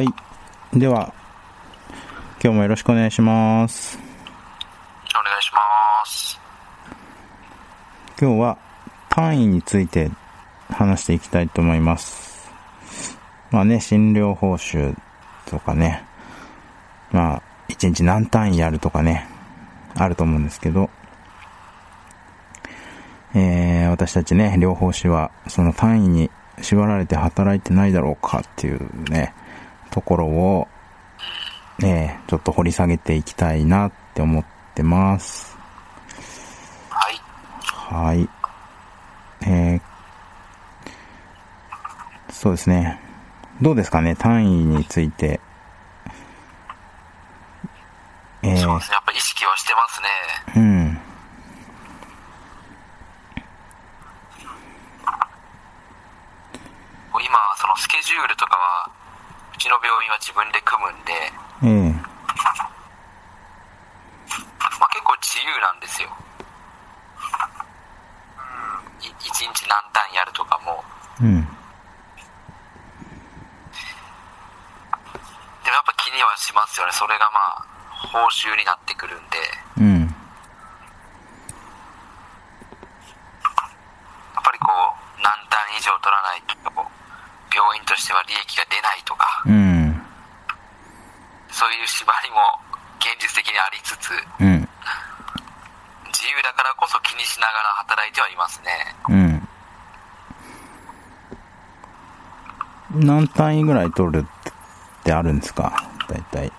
はい。では、今日もよろしくお願いします。お願いします。今日は単位について話していきたいと思います。まあね、診療報酬とかね、まあ、一日何単位やるとかね、あると思うんですけど、えー、私たちね、療法士はその単位に縛られて働いてないだろうかっていうね、ところを、えー、ちょっと掘り下げていきたいなって思ってます。はい。はい。えー、そうですね。どうですかね、単位について。えー、そうですね。やっぱり意識はしてますね。うん。今、そのスケジュールとかは、うちの病院は自分で組むんで、ええまあ、結構自由なんですよ。い一日何単位やるとかも。うん。でもやっぱ気にはしますよね。それがまあ、報酬になってくるんで、うん。やっぱりこう、何単位以上取らないと、病院としては利益が出ないとか、うん。そういう縛りも現実的にありつつ、うん。自由だからこそ気にしながら働いてはいますね。うん。何単位ぐらい取るってあるんですか？大体。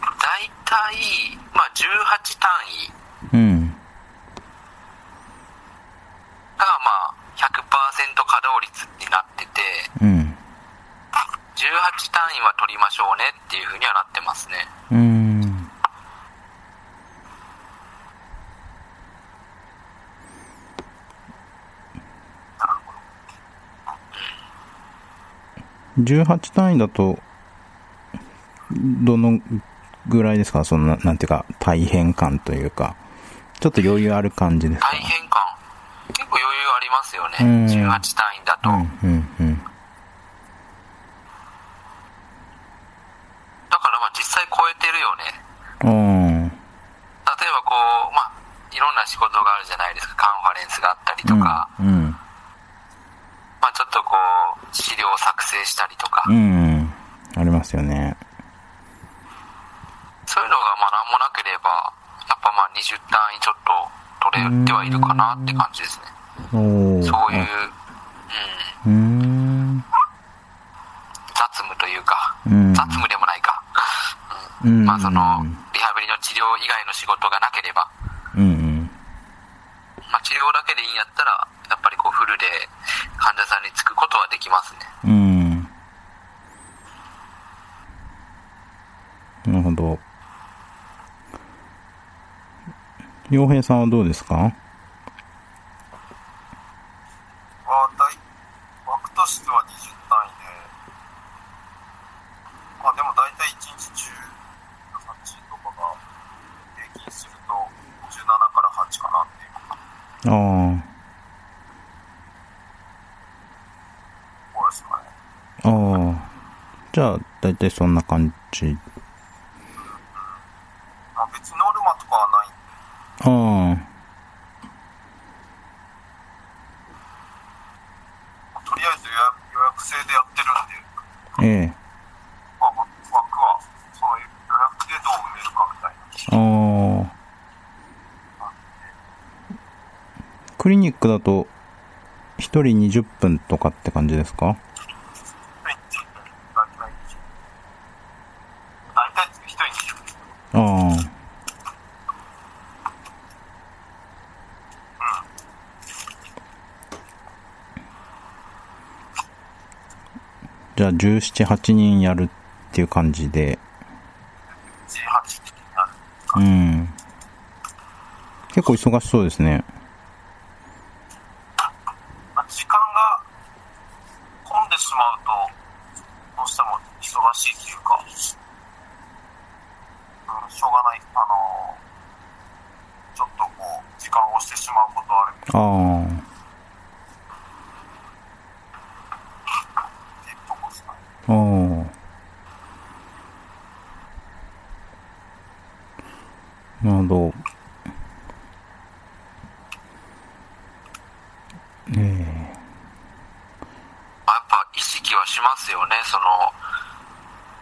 大体、まあ18単位うん。がまあ100%稼働率になってて、うん。18単位は取りましょうねっていうふうにはなってますね。うん。18単位だと、どのぐらいですか？そんな、なんていうか、大変感というか、ちょっと余裕ある感じですか？大変感、結構余裕ありますよね。うん18単位だと。うん、うん、うん。だからまあ実際超えてるよね。うん。例えばこう、まあ、いろんな仕事があるじゃないですか。カンファレンスがあったりとか、うん。まあちょっとこう、資料を作成したりとか、うん。ありますよね。そういうのがまあ何もなければ、やっぱまあ20単位ちょっと取れてはいるかなって感じですね。おーそういう、うん、うーん。雑務というか、うん。雑務でもないか。うん。まあその、リハビリの治療以外の仕事がなければ、療だけでいいんやったら、やっぱりこうフルで患者さんにつくことはできますね。うん。なるほど。洋平さんはどうですか？は大枠としては20単位で、まあでも大体1日18とかが平均すると17から8かなっていうあ。あ。ああ。じゃあ、だいたいそんな感じ。まあ別にノルマとかはないんで、あとりあえず予約予約制でやってるんで、あ。ええ。まあ、枠はその予約でどう埋めるかみたいな。ああ。クだと、一人20分とかって感じですか、ああ。じゃあ、17、8人やるってい。う感じで、18的になる。うん。結構忙しそうですね。まあ時間が混んでしまうと、どうしても忙しいというか、うん、しょうがない、あのちょっとこう、時間を押してしまうことはあるってあいうとこですかね。あ。ああ。なるほど。ええまあやっぱ意識はしますよね、その、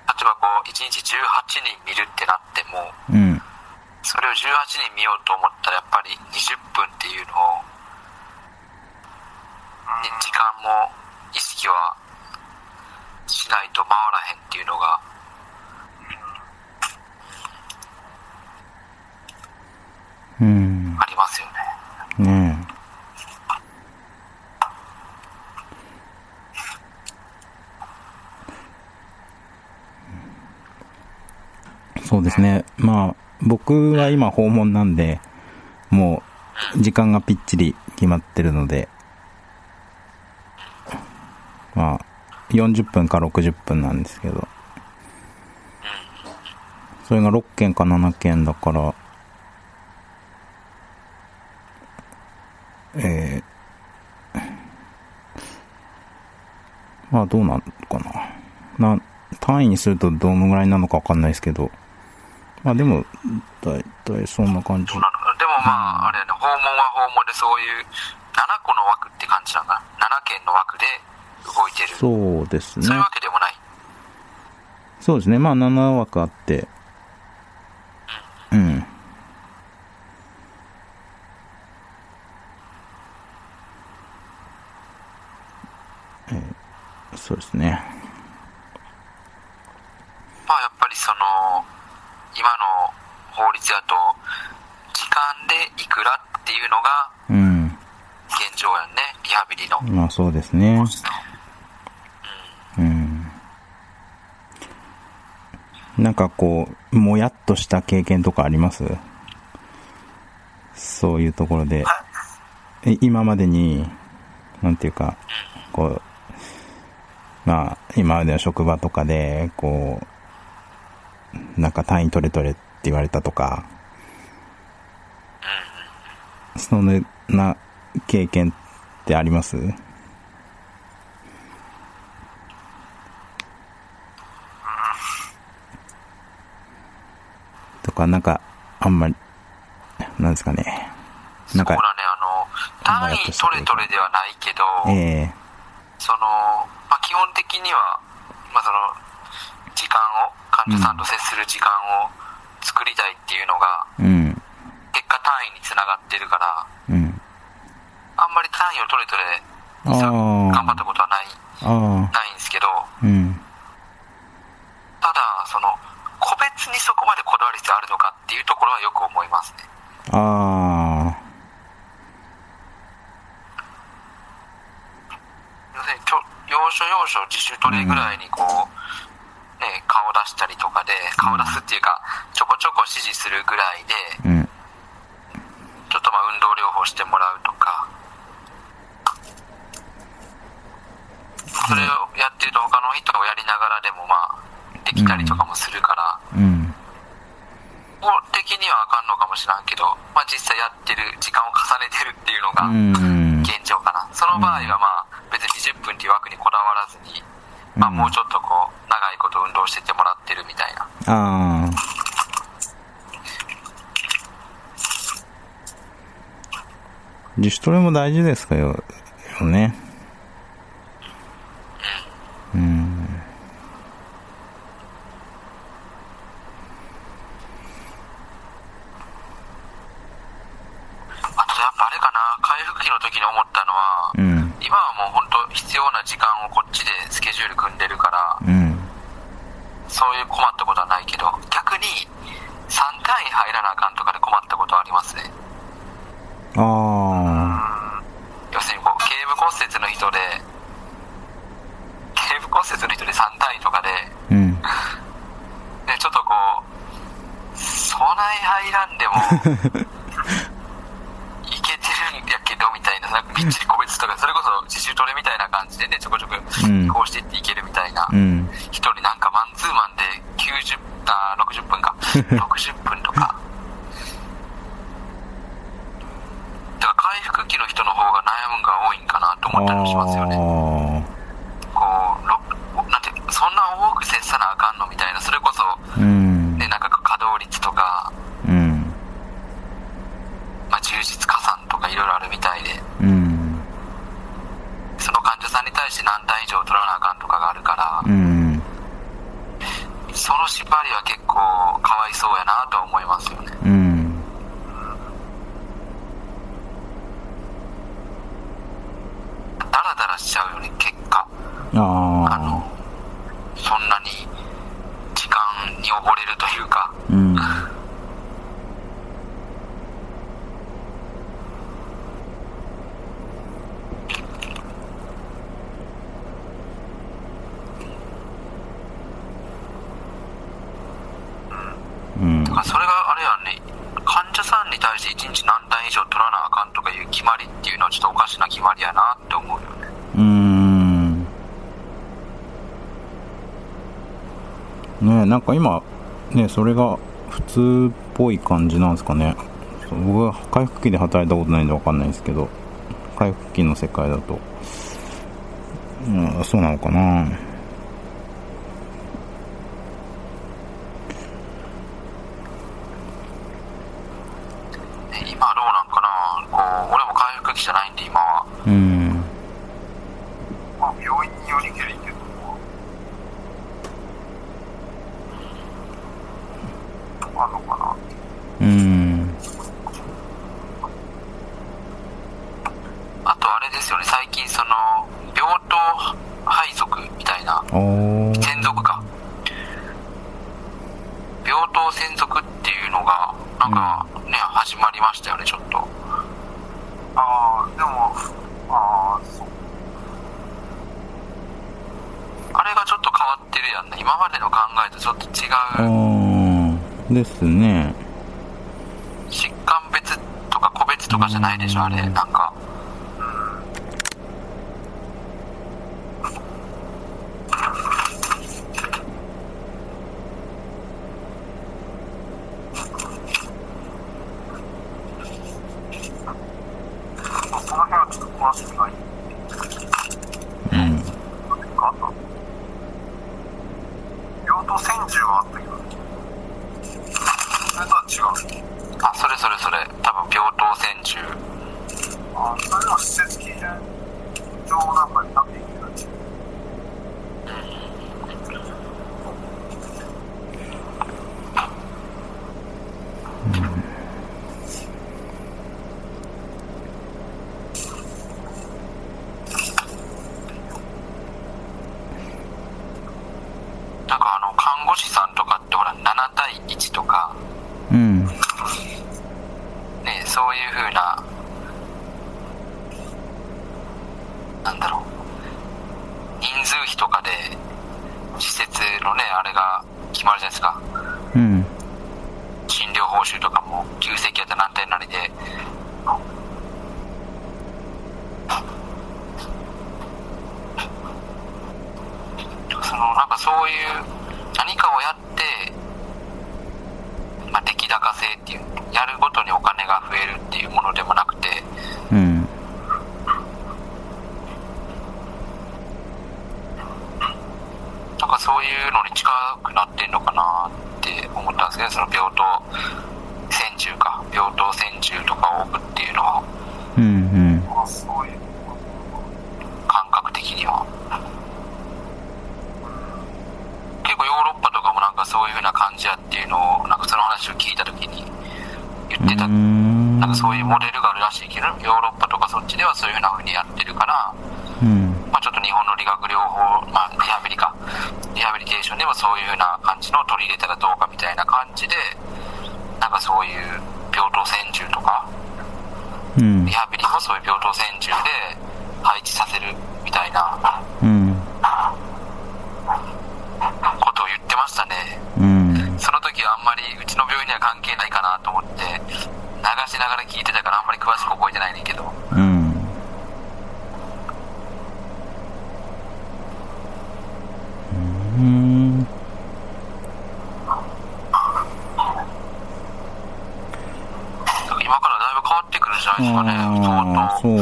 例えばこう、1日18人見るってなっても、うん。それを18人見ようと思ったらやっぱり20分っていうのを、ね時間も意識はしないと回らへんっていうのが、うん。ありますよね。ねえ。そうですね。まあ、僕は今訪問なんで、もう、時間がぴっちり決まってるので、まあ、40分か60分なんですけど、それが6件か7件だから、えー、まあどうなのかな。な、単位にするとどのぐらいなのかわかんないですけど、まあでも、だいたいそんな感じでもまあ、あれやね、訪問は訪問でそういう7個の枠って感じなんだ。7件の枠で動いてる。そうそうですねいう。わけでもない。そうですね。まあ7枠あって、うん。えーそうですね。まあやっぱりその、今の法律だと、時間でいくらっていうのがうん。現状やんね、リハビリの。まあそうですね。うん。なんかこう、もやっとした経験とかあります？そういうところで。え今までに、なんていうか、こう、まあ、今までの職場とかで、こう、なんか単位取れ取れって言われたとか、そんな経験ってあります？とか、なんか、あんまり、なんですかね。なんかそうだね、、あの、単位取れ取れではないけど、ええその、まあ、基本的には、まあ、その、時間を、患者さんと接する時間を作りたいっていうのが、うん、結果単位につながってるから、うん。あんまり単位を取れ取れ、頑張ったことはない、あないんですけど、あ、うん、ただ、その、個別にそこまでこだわる必要あるのかっていうところはよく思いますね。ああ、要所要所自主トレぐらいにこう、ね、顔出したりとかで、顔出すっていうか、ちょこちょこ指示するぐらいで、うん、ちょっとまあ運動療法してもらうとか、それをやってると他の人をやりながらでもまあ、できたりとかもするから、うん、法的にはあかんのかもしらんけど、まあ実際やってる、時間を重ねてるっていうのがうん、現状かな。その場合はまあ、別に20分っていう枠にこだわらずに、まあもうちょっとこう、長いこと運動しててもらってるみたいな。ああ。自主トレも大事ですかよ、よね。あのそんなに時間に溺れるというか、うん。なんか今、ね、それが普通っぽい感じなんですかね。僕は回復期で働いたことないんでわかんないですけど、回復期の世界だと、うん、そうなのかな。ねちょっと。ああでもああそう。あれがちょっと変わってるやんね。今までの考えとちょっと違う。ですね。疾患別とか個別とかじゃないでしょあれ。なんか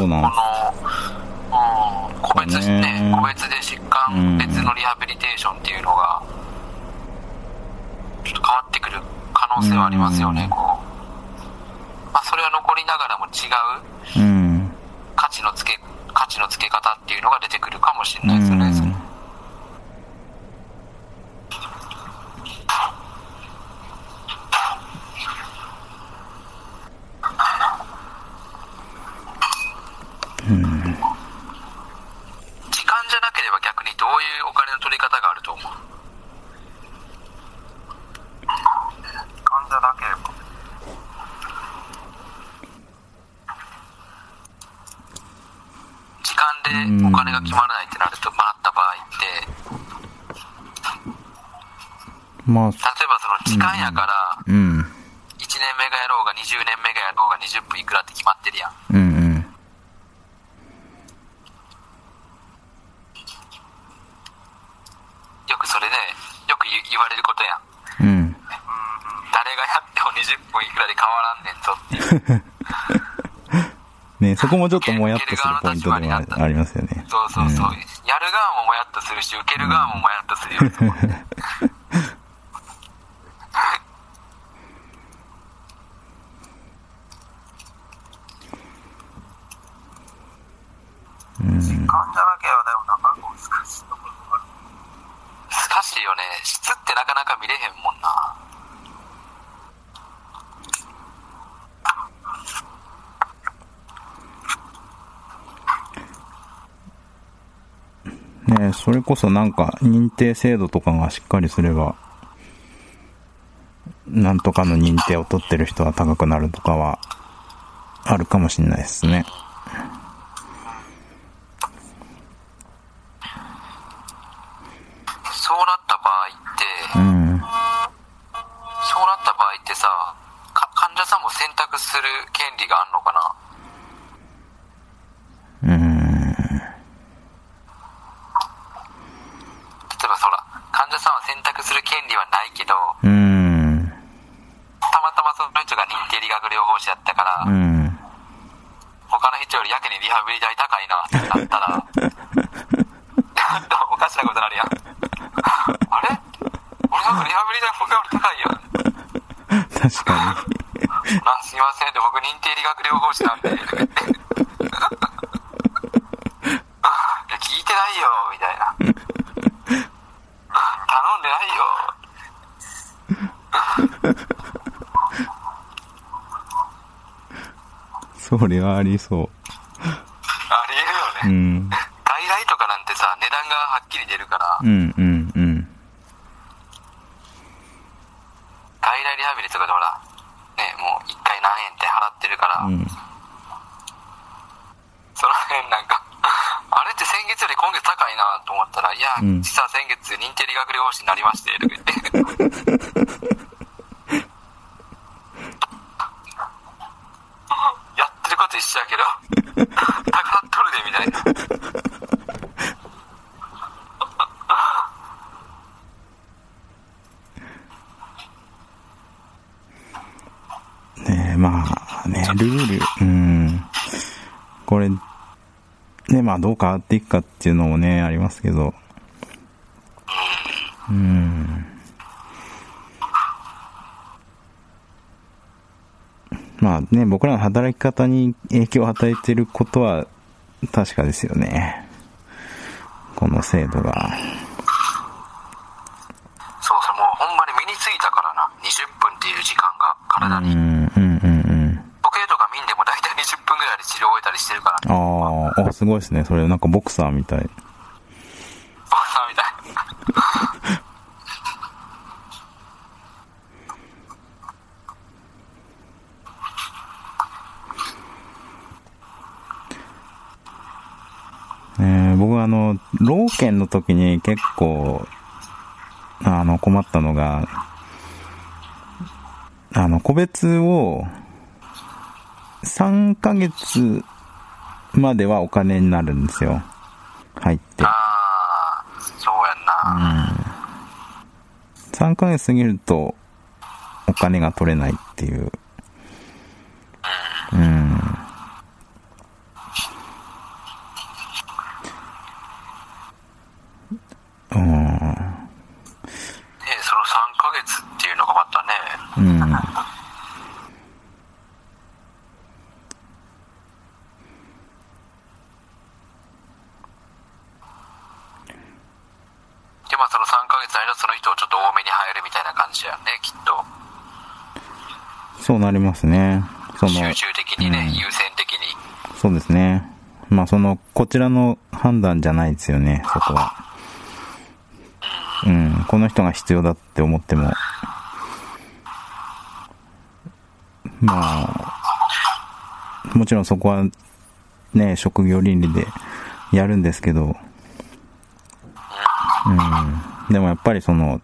うなんあの、うん、個別ね、ね個別で疾患別のリハビリテーションっていうのが、ちょっと変わってくる可能性はありますよね、こう。まあ、それは残りながらも違う、うん、価値のつけ、価値の付け方っていうのが出てくるかもしれないですよね、れば逆にどういうお金の取り方があると思う？患者なければ。時間でお金が決まらないってなると、もらった場合って、まあ、例えばその時間やから、うん。1年目がやろうが20年目がやろうが20分いくらって決まってるやん。うんうん。よくそれで、よく言言われることやん。うん。誰がやっても20分いくらで変わらんねんぞっていう。ねそこもちょっともやっとするポイントでもあありますよね。そうそうそう。んやる側ももやっとするし、受ける側ももやっとするよね。患者なければでもなかなか難しいところがある。難しいよね。質ってなかなか見れへんもんな。ねそれこそなんか認定制度とかがしっかりすれば、なんとかの認定を取ってる人は高くなるとかは、あるかもしれないですね。そうなった場合って、うん。そうなった場合ってさ、か患者さんも選択する権利があるのかなうん。例えばそら、患者さんは選択する権利はないけど、うん。たまたまその人が認定理学療法士だったから、うん。他の人よりやけにリハビリ代高いなってなったら、おかしなことになるやん。あれ俺なんかリハビリ代他より高いやん。確かあ、すいませんで、僕認定理学療法士なんで、とか言って。いや、聞いてないよ、みたいな。頼んでないよ。に。それはありそありえう。うるよね。ん。外来とかなんてさ、値段がはっきり出るから、うん、うん、うん。外来リハビリとかでほら、ね、もう一回何円って払ってるから、うん。その辺なんか、あれって先月より今月高いなと思ったら、いや、うん実は先月認定理学療法士になりまして、とか言って。やってること一緒やけど、高なっとるで、みたいな。ねえ、まあ、ね、ルール、うん。これ、ね、まあ、どう変わっていくかっていうのもね、ありますけど。うん。まあね、僕らの働き方に影響を与えていることは確かですよね。この制度が。そうそう、もうほんまに身についたからな。20分っていう時間が体に。うん、うん、うん、うん。時計とか見んでも大体20分ぐらいで治療終えたりしてるから、ね、ああ、あ、すごいですね。それ、なんかボクサーみたい。ボクサーみたいな。えー僕はあの、老犬の時に結構、あの、困ったのが、あの、個別を、3ヶ月まではお金になるんですよ。入ってあ。あ、そうやんな。3ヶ月過ぎると、お金が取れないっていう。うん。うん。でもその3ヶ月のその人をちょっと多めに入るみたいな感じやねきっと。そうなりますね。その集中的にね、うん、優先的に。そうですね。まあそのこちらの判断じゃないですよねそこは。うん。この人が必要だって思っても。まあ、もちろんそこはね、職業倫理でやるんですけど、うん、でもやっぱりその、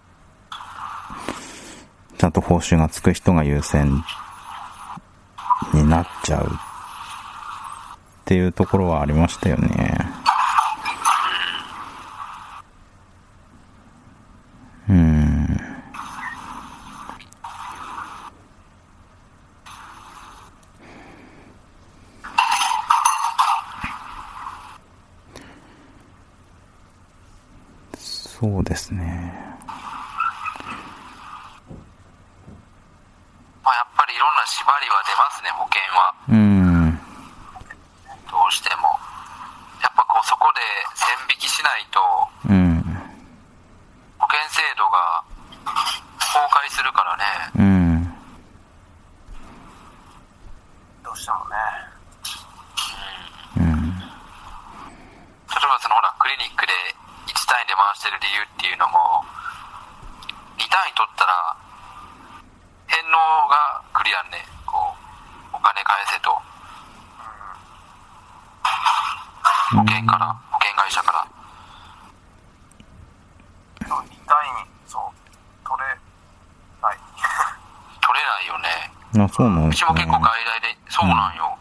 ちゃんと報酬がつく人が優先になっちゃうっていうところはありましたよね。うん。そうですね。まあやっぱりいろんな縛りは出ますね、保険は。うん。どうしても。やっぱこうそこで線引きしないと、うん。保険制度が崩壊するからね。うん。どうしてもね。うん。例えばそのほら、クリニックで1単位で回してる理由っていうのも、2単位取ったら、返納がクリアんね。こう、お金返せと。保険から、保険会社から。そう2単位に、そう、取れない。取れないよね。あ、そう。ちも結構外来で、そうなんよ。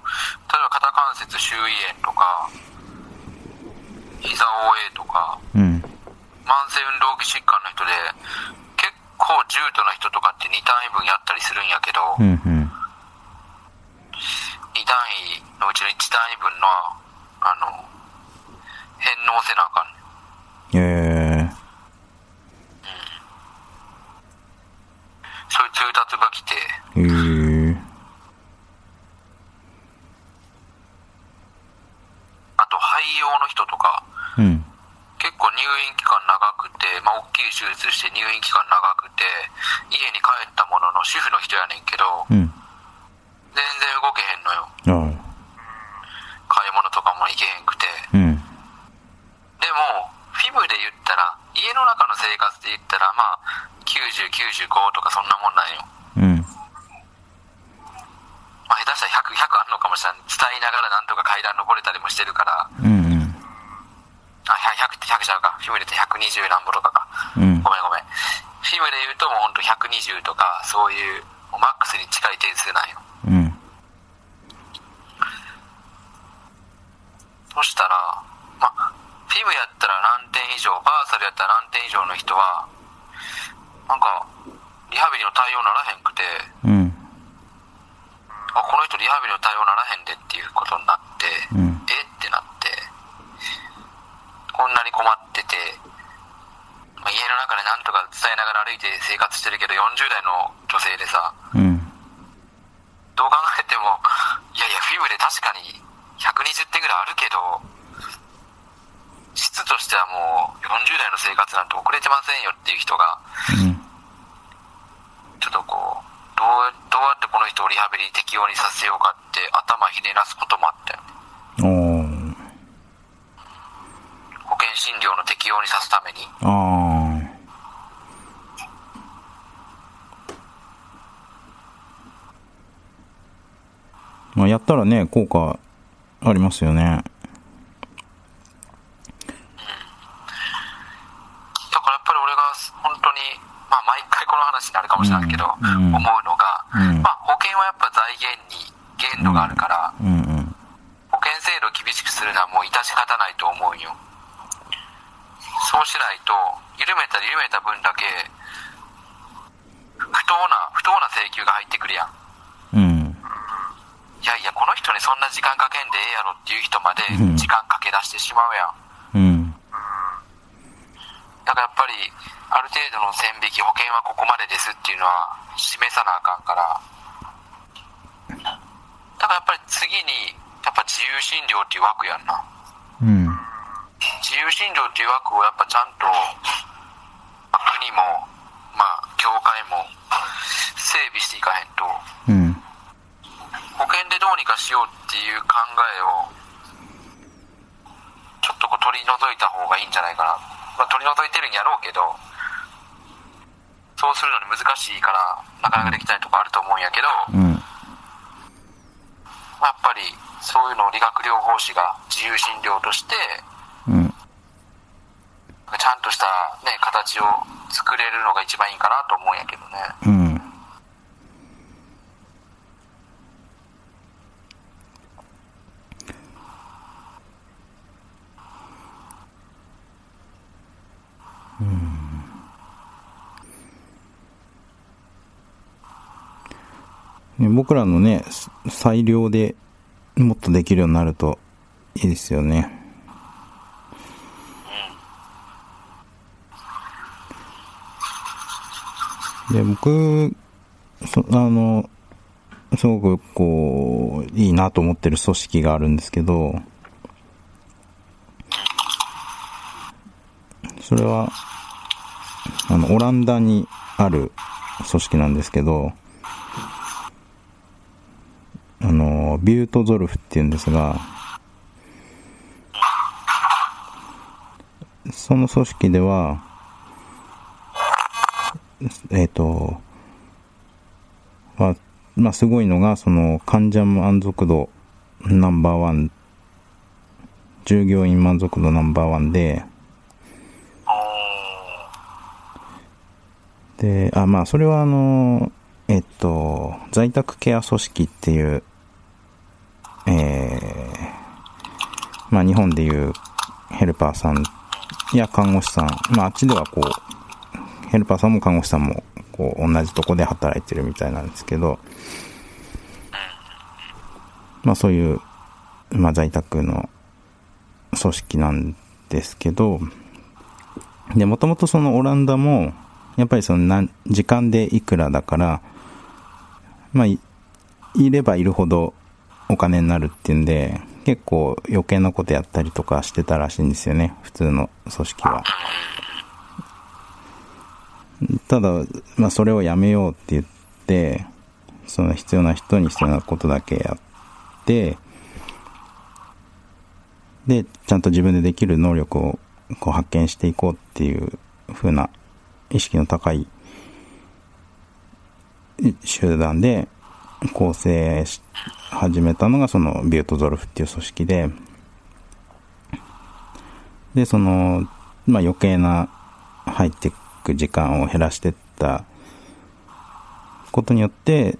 例えば肩関節周囲炎とか、膝 OA とか、うん。慢性運動器疾患の人で、結構重度な人とかって2単位分やったりするんやけど、う2んうん。単位のうちの1単位分の、あの、返納せなあかんねん。えそういう通達が来て、ー。えー。あと肺用の人とか、うん。結構入院期間長くて、まあ、大きい手術して入院期間長くて、家に帰ったものの主婦の人やねんけど、うん。全然動けへんのよ。あ買い物とかも行けへんくて。うん。でも、フィムで言ったら、家の中の生活で言ったら、まあ、90、95とかそんなもんなんよ。うん。まあ、下手したら100、100あんのかもしれない。伝えながらなんとか階段登れたりもしてるから、うん。うん。あ、100って100ちゃうか。フィムで言って120何ぼとかか。うんごめんごめん。フィムで言うともうほんと120とか、そういう、マックスに近い点数なんよ。うん。そしたら、まあ、フィムやったら何点以上、バーサルやったら何点以上の人は、なんか、リハビリの対応ならへんくて、うん。あ、この人リハビリの対応ならへんでっていうことになって、うんえってなって、こんなに困ってて、まあ、家の中でなんとか伝えながら歩いて生活してるけど、40代の女性でさ、うん。どう考えても、いやいや、フィムで確かに120点ぐらいあるけど、質としてはもう40代の生活なんて遅れてませんよっていう人が、うん。ちょっとこう、どう、どうやってこの人をリハビリ適用にさせようかって頭ひねらすこともあったよね。おー。保険診療の適用にさすために。あ。まあ、やったらね、効果ありますよね。だからやっぱり俺が本当に、まあ毎回この話になるかもしれないけど、うんうん思うのが、うんまあ保険はやっぱ財源に限度があるから、うんうん。保険制度を厳しくするのはもう致し方ないと思うんよ。そうしないと、緩めたら緩めた分だけ、不当な、不当な請求が入ってくるやん。うん。いやいや、この人にそんな時間かけんでええやろっていう人までうん時間かけ出してしまうやん。うん。だからやっぱり、ある程度の線引き、保険はここまでですっていうのは示さなあかんから、だからやっぱり次に、やっぱ自由診療っていう枠やんな。うん。自由診療っていう枠をやっぱちゃんと、まあ国国も、まあ、教会も整備していかへんと、うん。保険でどうにかしようっていう考えを、ちょっとこう取り除いた方がいいんじゃないかな。まあ、取り除いてるんやろうけど、そうするのに難しいから、なかなかできないとこあると思うんやけど、うん。まあやっぱりそういうのを理学療法士が自由診療として、うん。ちゃんとした、ね、形を作れるのが一番いいかなと思うんやけどね。うん。うんね僕らのね、裁量でもっとできるようになるといいですよね。で、僕、そあの、すごくこう、いいなと思ってる組織があるんですけど、それは、あの、オランダにある組織なんですけど、あの、ビュートゾルフっていうんですが、その組織では、えっ、と、まあ、まあ、すごいのが、その、患者満足度ナンバーワン、従業員満足度ナンバーワンで、で、あ、まあ、それはあの、えっと、在宅ケア組織っていう、えー、まあ、日本でいうヘルパーさんや看護師さん、まあ、あっちではこう、ヘルパーさんも看護師さんも、こう、同じとこで働いてるみたいなんですけど、まあ、そういう、まあ、在宅の組織なんですけど、で、もともとそのオランダも、やっぱりその何、時間でいくらだから、まあ、いればいるほどお金になるっていうんで、結構余計なことやったりとかしてたらしいんですよね、普通の組織は。ただ、まあそれをやめようって言って、その必要な人に必要なことだけやって、で、ちゃんと自分でできる能力をこう発見していこうっていう風な意識の高い集団で構成し始めたのがそのビュートゾルフっていう組織で、で、その、まあ余計な入っていく時間を減らしてったことによって、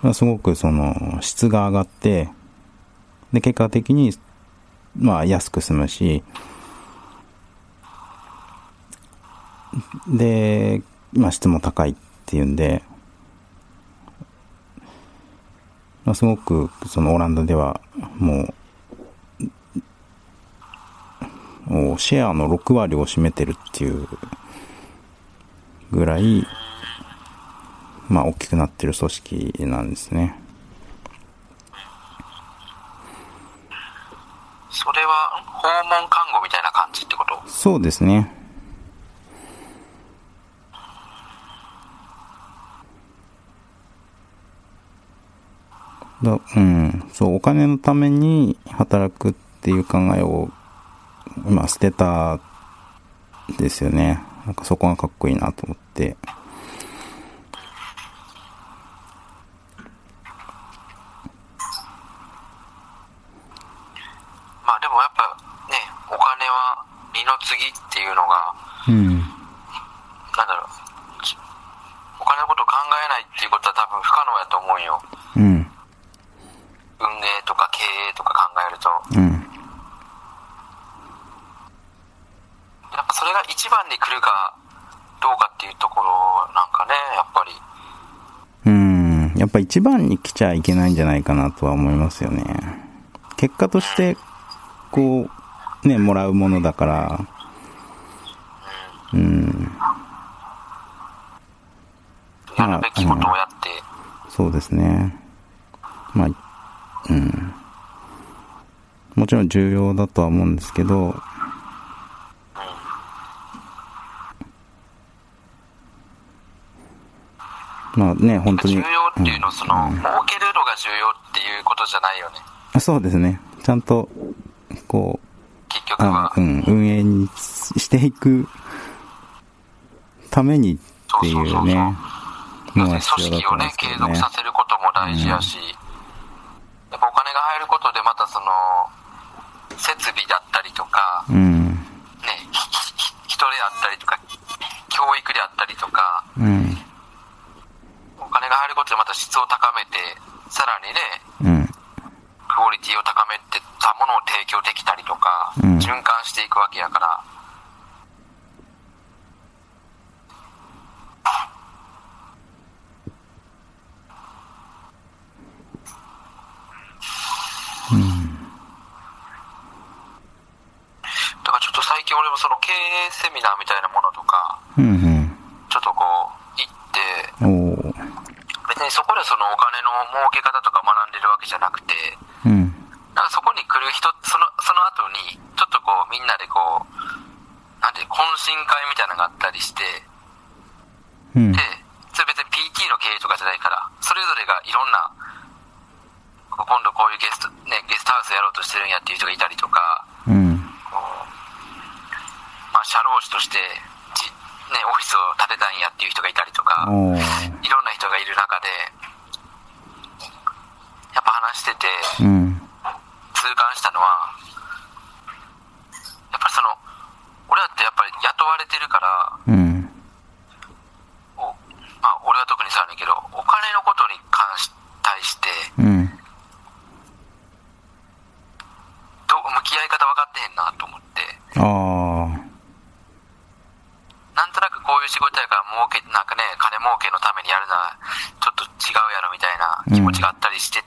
まあ、すごくその質が上がって、で、結果的に、まあ安く済むし、で、まあ質も高い。っていうんで、まあ、すごくそのオランダではもう、もうシェアの6割を占めてるっていうぐらい、まあ大きくなってる組織なんですね。それは訪問看護みたいな感じってこと？そうですね。だうん、そう、お金のために働くっていう考えを、今、捨てたですよね。なんかそこがかっこいいなと思って。まあでもやっぱね、お金は二の次っていうのが、うん。なんだろう、お金のことを考えないっていうことは多分不可能やと思うよ。うん。運営とか経営とか考えると。うん。やっぱそれが一番に来るかどうかっていうところなんかね、やっぱり。うん。やっぱ一番に来ちゃいけないんじゃないかなとは思いますよね。結果として、こう、ね、もらうものだから、うん。やるべきことをやって、そうですね。まあ、うん。もちろん重要だとは思うんですけど、まあね、本当に。重要っていうの、その、うん儲けるのが重要っていうことじゃないよね。そうですね。ちゃんと、こう、結局あは。うん、運営にしていくためにっていうね、のが組織をね継続さ。せることも大事やし、やっぱお金が入ることでまたその、設備だったりとか、うん、ね、人であったりとか、教育であったりとか、うん、お金が入ることでまた質を高めて、さらにね、うん、クオリティを高めてたものを提供できたりとか、うん。循環していくわけやから、だからちょっと最近俺もその経営セミナーみたいなものとか、うん、ちょっとこう、行って、にそこでそのお金の儲け方とか学んでるわけじゃなくて、うん、なんかそこに来る人、その、その後に、ちょっとこう、みんなでこう、なんて懇親会みたいなのがあったりして、うん。で、、それ別に PT の経営とかじゃないから、それぞれがいろんな、今度こういうゲスト、ね、ゲストハウスやろうとしてるんやっていう人がいたりとか、うん、こう、まあ、社労士として、じね、オフィスを建てたんやっていう人がいたりとか、いろんな人がいる中で、やっぱ話してて、うん、痛感したのは、やっぱりその、俺だってやっぱり雇われてるから、うん、おまあ、俺は特にそうやねんけど、お金のことに関し対して、うん、どう向き合い方分かってへんなと思って、あーなんとなくこういう仕事やから儲け、なんかね、金儲けのためにやるのは、ちょっと違うやろみたいな気持ちがあったりしてる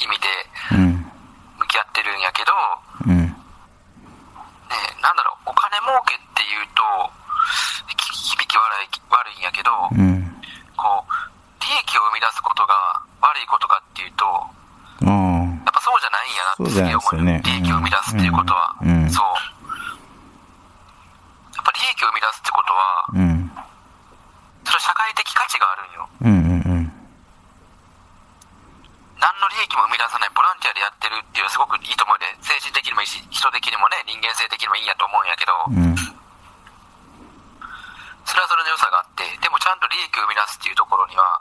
意味で、向き合ってるんやけど、うん、ね、なんだろう、お金儲けっていうと、響き悪い悪いんやけど、うん、こう、利益を生み出すことが悪いことかっていうと、やっぱそうじゃないんやなってそうじゃないですよね利益を生み出すっていうことは、うんうんそう。やっぱ利益を生み出すってことは、ーうん、それは社会的価値があるんよ。うん、うん、何の利益も生み出さないボランティアでやってるっていうのはすごくいいと思うで、精神的にもいいし、人的にもね、人間性的にもいいんやと思うんやけど、うん、それはそれの良さがあって、でもちゃんと利益を生み出すっていうところには、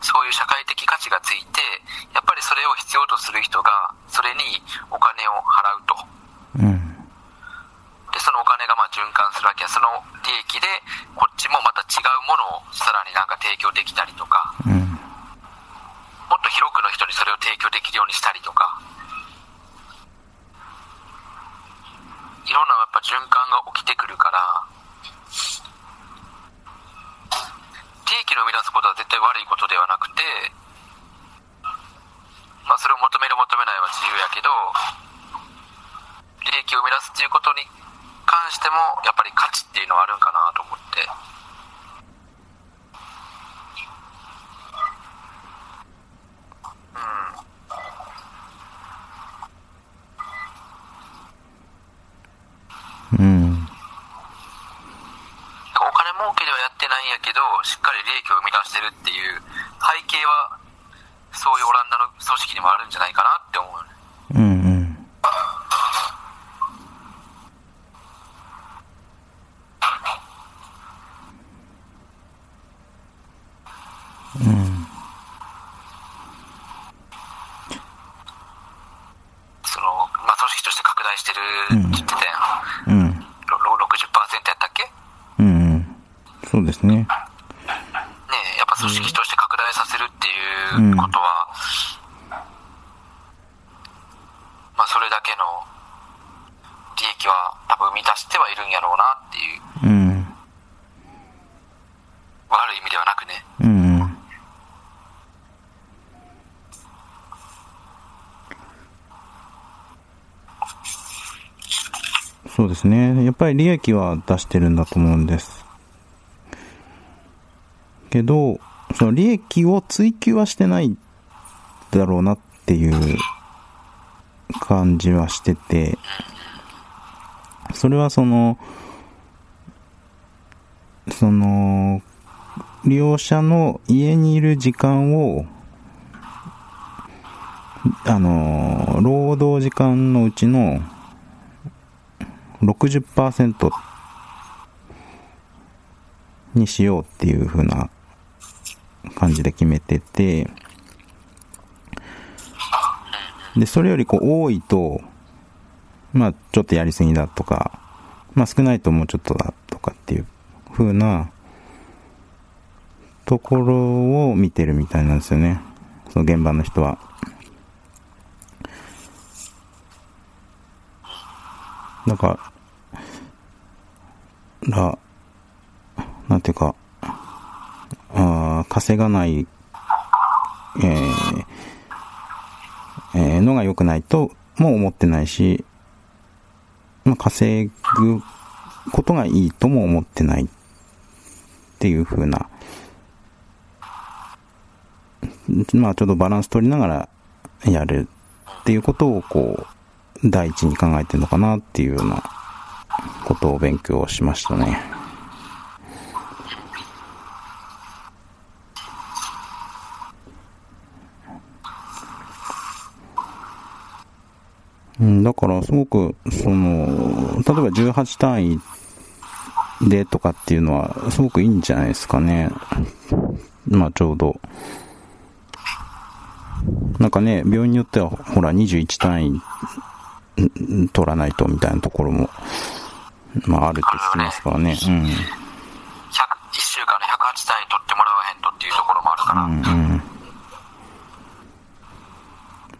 そういう社会的価値がついて、やっぱりそれを必要とする人が、それにお金を払うと。うん、で、そのお金がまあ循環するわけや、その利益で、こっちもまた違うものをさらになんか提供できたりとか、うん、もっと広くの人にそれを提供できるようにしたりとか、いろんなやっぱ循環が起きてくるから、利益の生み出すことは絶対悪いことではなくて、まあそれを求める求めないは自由やけど、利益を生み出すっていうことに関しても、やっぱり価値っていうのはあるんかなと思って。うん、お金儲けではやってないんやけど、しっかり利益を生み出してっていう背景は、そういうオランダの組織にもあるんじゃないかなって思う。うん、その、まあ、組織として拡大してるって言ってたやん。うん、ろろ60%やったっけねうん、そうですね。えやっぱ組織として拡大させるっていうことは、まあ、それだけの利益は多分生み出してはいるんやろうなっていう、うん、悪い意味ではなくね。うん、そうですね。やっぱり利益は出してるんだと思うんです。けど、その利益を追求はしてないだろうなっていう感じはしてて、それはその、その、利用者の家にいる時間を、あの、労働時間のうちの60%にしようっていう風な感じで決めてて、で、それよりこう多いと、まあちょっとやりすぎだとか、まあ少ないともうちょっとだとかっていう風なところを見てるみたいなんですよね。その現場の人は。だから、なんていうか、あ稼がない、えーえーのが良くないとも思ってないし、まあ、稼ぐことがいいとも思ってないっていう風な、まあちょっとバランス取りながらやるっていうことをこう、第一に考えてるのかなっていうようなことを勉強しましたね。うん、だからすごく、その、例えば18単位でとかっていうのはすごくいいんじゃないですかね。まあちょうど。なんかね、病院によってはほら21単位ん取らないとみたいなところも、まああるって聞きますからね。100 1週間の108単位取ってもらわへんとっていうところもあるから、うん。うんうん。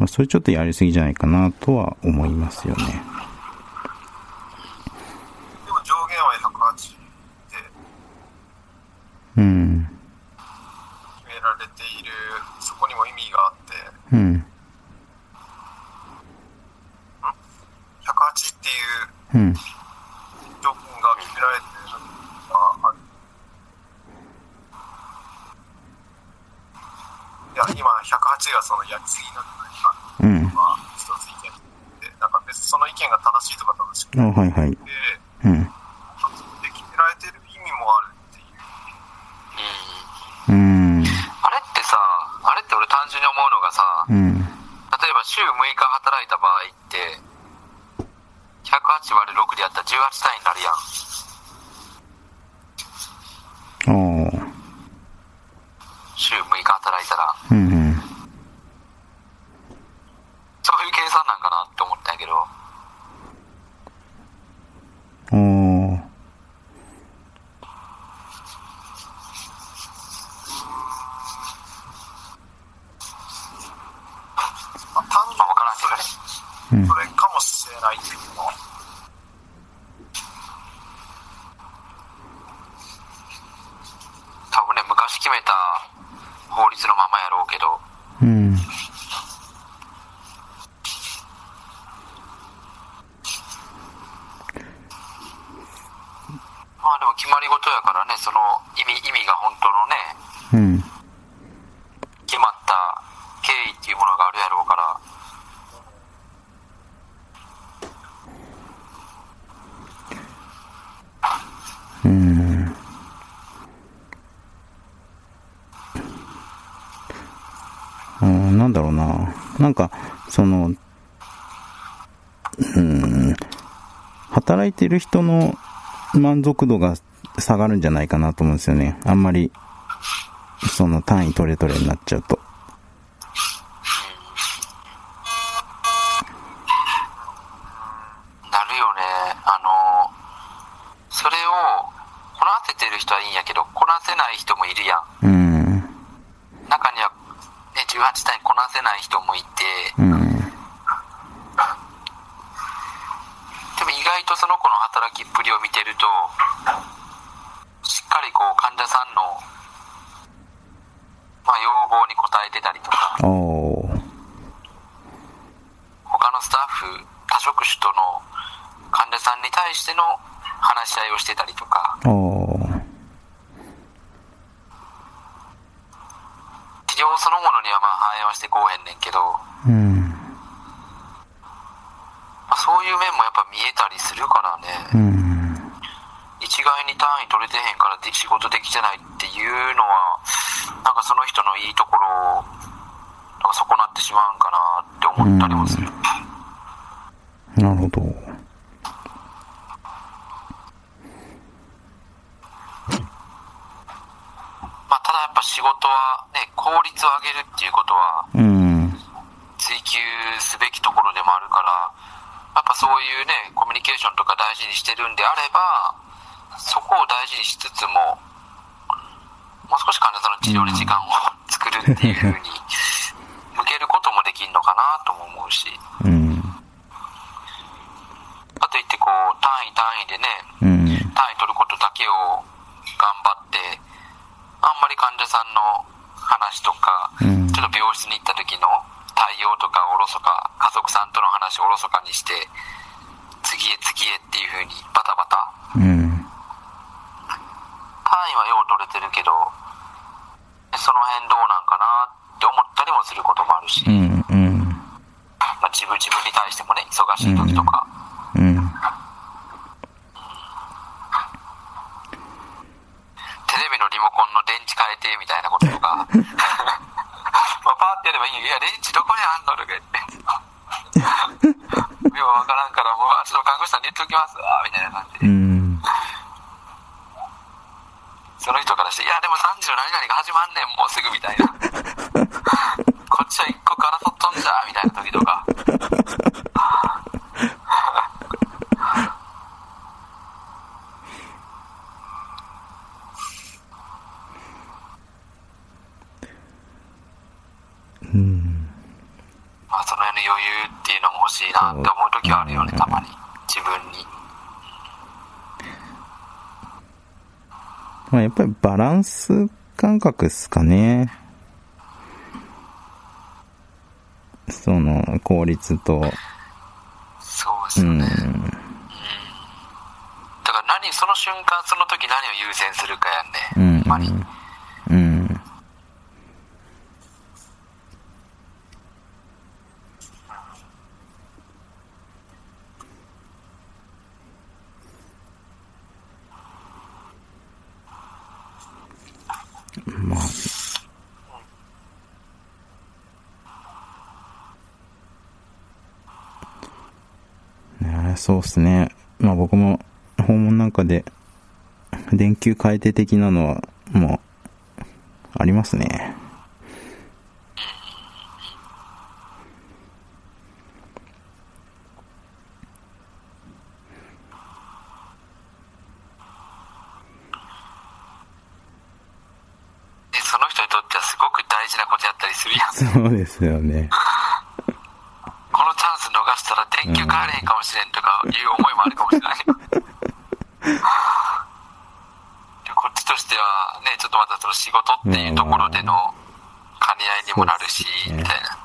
まあそれちょっとやりすぎじゃないかなとは思いますよね。でも上限は108でうん。決められている、そこにも意味があって、うん。108っていううん。条件が決められているのがある。いや、今、108がそのやりすぎなんじゃないかうん。まあ、一つ意見で、なんか別にその意見が正しいとか正しくあ、ないはいはい。で、うん。で決められてる意味もあるっていう。うんうん。あれってさ、あれって俺単純に思うのがさ、うん。例えば週6日働いた場合って、108割る6でやったら18単位になるやん。ああ。週6日働いたら。うんうん。そういう計算なんかなって思ったんやけど、ああ。まあ、単純まあわからんけどね。うんにそれかもしれないっていうのは、多分ね、昔決めた法律のままやろうけど、うん。まあでも決まり事やからね、その意味、意味が本当のね、うん。決まった経緯っていうものがあるやろうから、うん。うん、なんだろうな。んか、その、うん、働いてる人の満足度が下がるんじゃないかなと思うんですよね。あんまり、その単位取れ取れになっちゃうと。なるよね。あの、それをこなせてる人はいいんやけど、こなせない人もいるやん。うん。中には、ね、18単位こなせない人もいて、うん。でも意外とその子の働きっぷりを見てると、しっかりこう患者さんの、まあ、要望に応えてたりとか、おー。他のスタッフ、多職種との患者さんに対しての話し合いをしてたりとか、おー。治療そのものにはまあ反映はしてこうへんねんけど、うん。まあ、そういう面もやっぱ見えたりするからね、うん。一概外に単位取れてへんからで仕事できてないっていうのはなんかその人のいいところをなんか損なってしまうんかなって思ったりもする、なるほど。まあ、ただやっぱ仕事はね効率を上げるっていうことはうん。追求すべきところでもあるからやっぱそういうねコミュニケーションとか大事にしてるんであればそこを大事にしつつももう少し患者さんの治療に時間を 作るっていうふうに 向けることもできるのかなとも思うしうん。かといってこう単位単位でねうん。単位取ることだけを頑張ってあんまり患者さんの話とか、うんちょっと病室に行った時の対応とかおろそか家族さんとの話をおろそかにして次へ次へっていう風にバタバタうん。単位はよう取れてるけどその辺どうなんかなって思ったりもすることもあるし、うん。うん。まあ、自分自分に対してもね忙しい時とか、うん。テレビのリモコンの電池変えてみたいなこととか まあパーってやればいいよいや電池どこにあんのとか言って ようわからんからもうあちょっと看護師さんに言っておきますわみたいな感じで、うん。その人からしていやでも3時の何々が始まんねんもうすぐみたいな こっちは一刻争っとんじゃみたいな時とかうん。まあその辺の余裕っていうのも欲しいなって思う時はあるよねたまに。自分に。まあ、やっぱりバランス感覚っすかね。その、効率と、そうですうん。だから何その瞬間その時何を優先するかやんね、うん。ほんまにうん。まあ、ねえそうっすね。まあ僕も訪問なんかで電球変えて的なのはもうありますね。でその人にとってはすごく大事なことやったりするやんそうですよね。このチャンス逃したら電球変われへんかもしれんとかいう思いもあるかもしれないでこっちとしてはねちょっとまたその仕事っていうところでの兼ね合いにもなるし、ね。みたいな。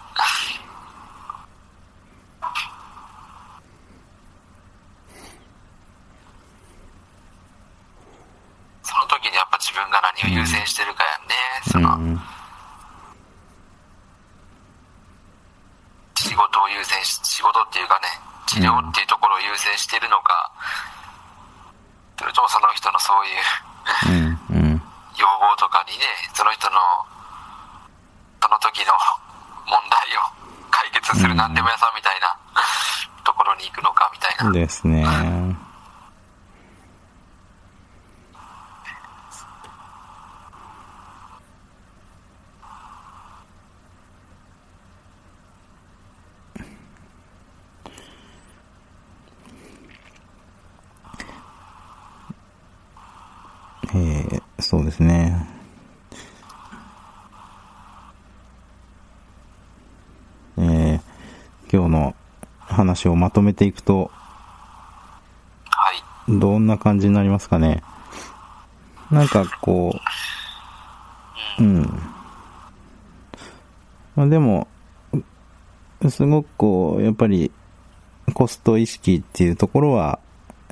その時にやっぱ自分が何を優先してるかやんね、その、うん。仕事を優先し仕事っていうかね治療っていうところを優先してるのか、それともその人のそういううん。とかにねその人のその時の問題を解決する何でも屋さんみたいなところに行くのかみたいな、ですね。えー、そうですね。えー、今日の話をまとめていくと、はいどんな感じになりますかね？なんかこう、うん。まあでも、すごくこう、やっぱりコスト意識っていうところは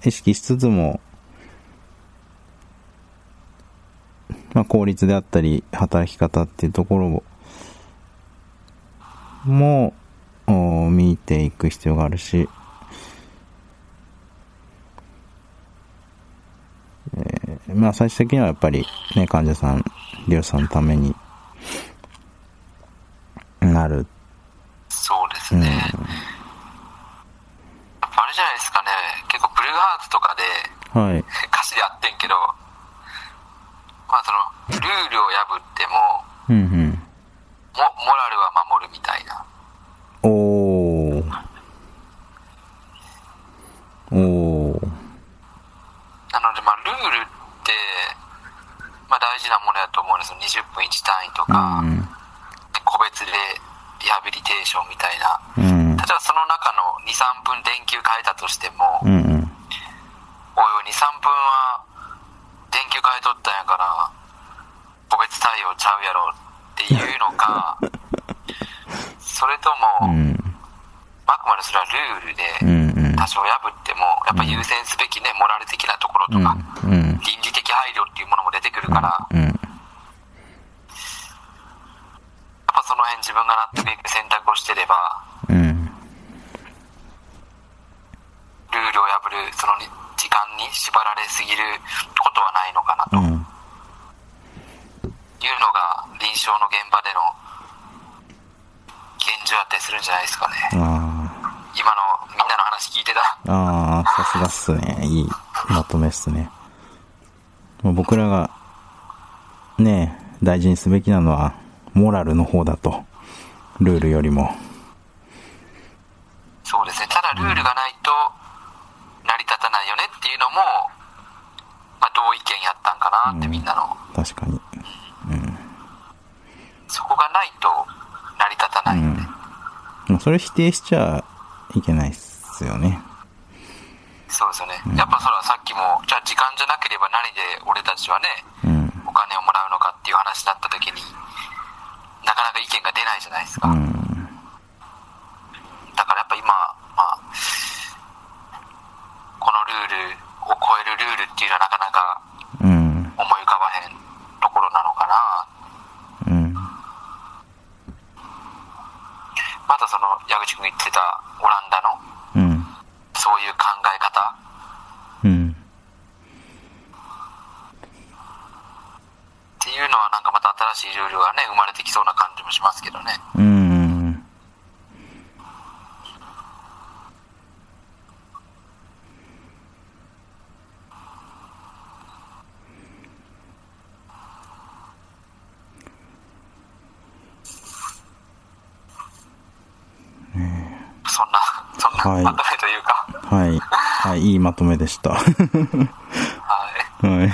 意識しつつも、まあ効率であったり、働き方っていうところを、も、お見ていく必要があるし、まあ最終的にはやっぱりね、患者さん、利用者さんのためになる。そうですうん。ね。やっぱあれじゃないですかね、結構ブルーハーツとかではい。歌詞でやってんけど、まあその、ルールを破っても、うんうん。モモラルは守るみたいな。おー。おー。なので、まあ、ルールって、まあ、大事なものやと思うんですよ。20分1単位とうか、ん。個別でリハビリテーションみたいな。うん例え。ばその中の2、3分電球変えたとしても、うんうん。おいおい、2、3分は電球変えとったんやから、個別対応ちゃうやろっていうのか、それとも、うん。あくまでそれはルで。うんうん。多少破っても、やっぱ優先すべきね、モラル的なところとか、うん。うん。倫理的配慮っていうものも出てくるから、やっうん。ぱその辺自分が納得いく選択をしてれば、うん。ルールを破る、その時間に縛られすぎることはないのかなとうん。いうのが、臨床の現場での現状だったりするんじゃないですかね。あ今のみんなの話聞いてた。あ。ああ、さすがっすね。いいまとめっすね。もう僕らが、ね、大事にすべきなのは、モラルの方だと。ルールよりも。そうですね。ただルールがないと成り立たないよねっていうのも、まあ同意見やったんかなってみんなの。確かに。そこがないと成り立たないんで。まあそれ否定しちゃいけないっすよね。そうですよね。やっぱそれはさっきも、じゃあ時間じゃなければ何で俺たちはね、うん。お金をもらうのかっていう話になった時に、なかなか意見が出ないじゃないですか。うん。だからやっぱ今、まあ、このルールを超えるルールっていうのはなかなかうん。思い浮かばへんところなのかな。うん。またその矢口君言ってたオランダのうん。そういう考え方うん。っていうのはなんかまた新しいルールがね、生まれてきそうな感じもしますけどね。うん。そんな、そんなはいまとめというか、はい。はい、いいまとめでした。は はい。い。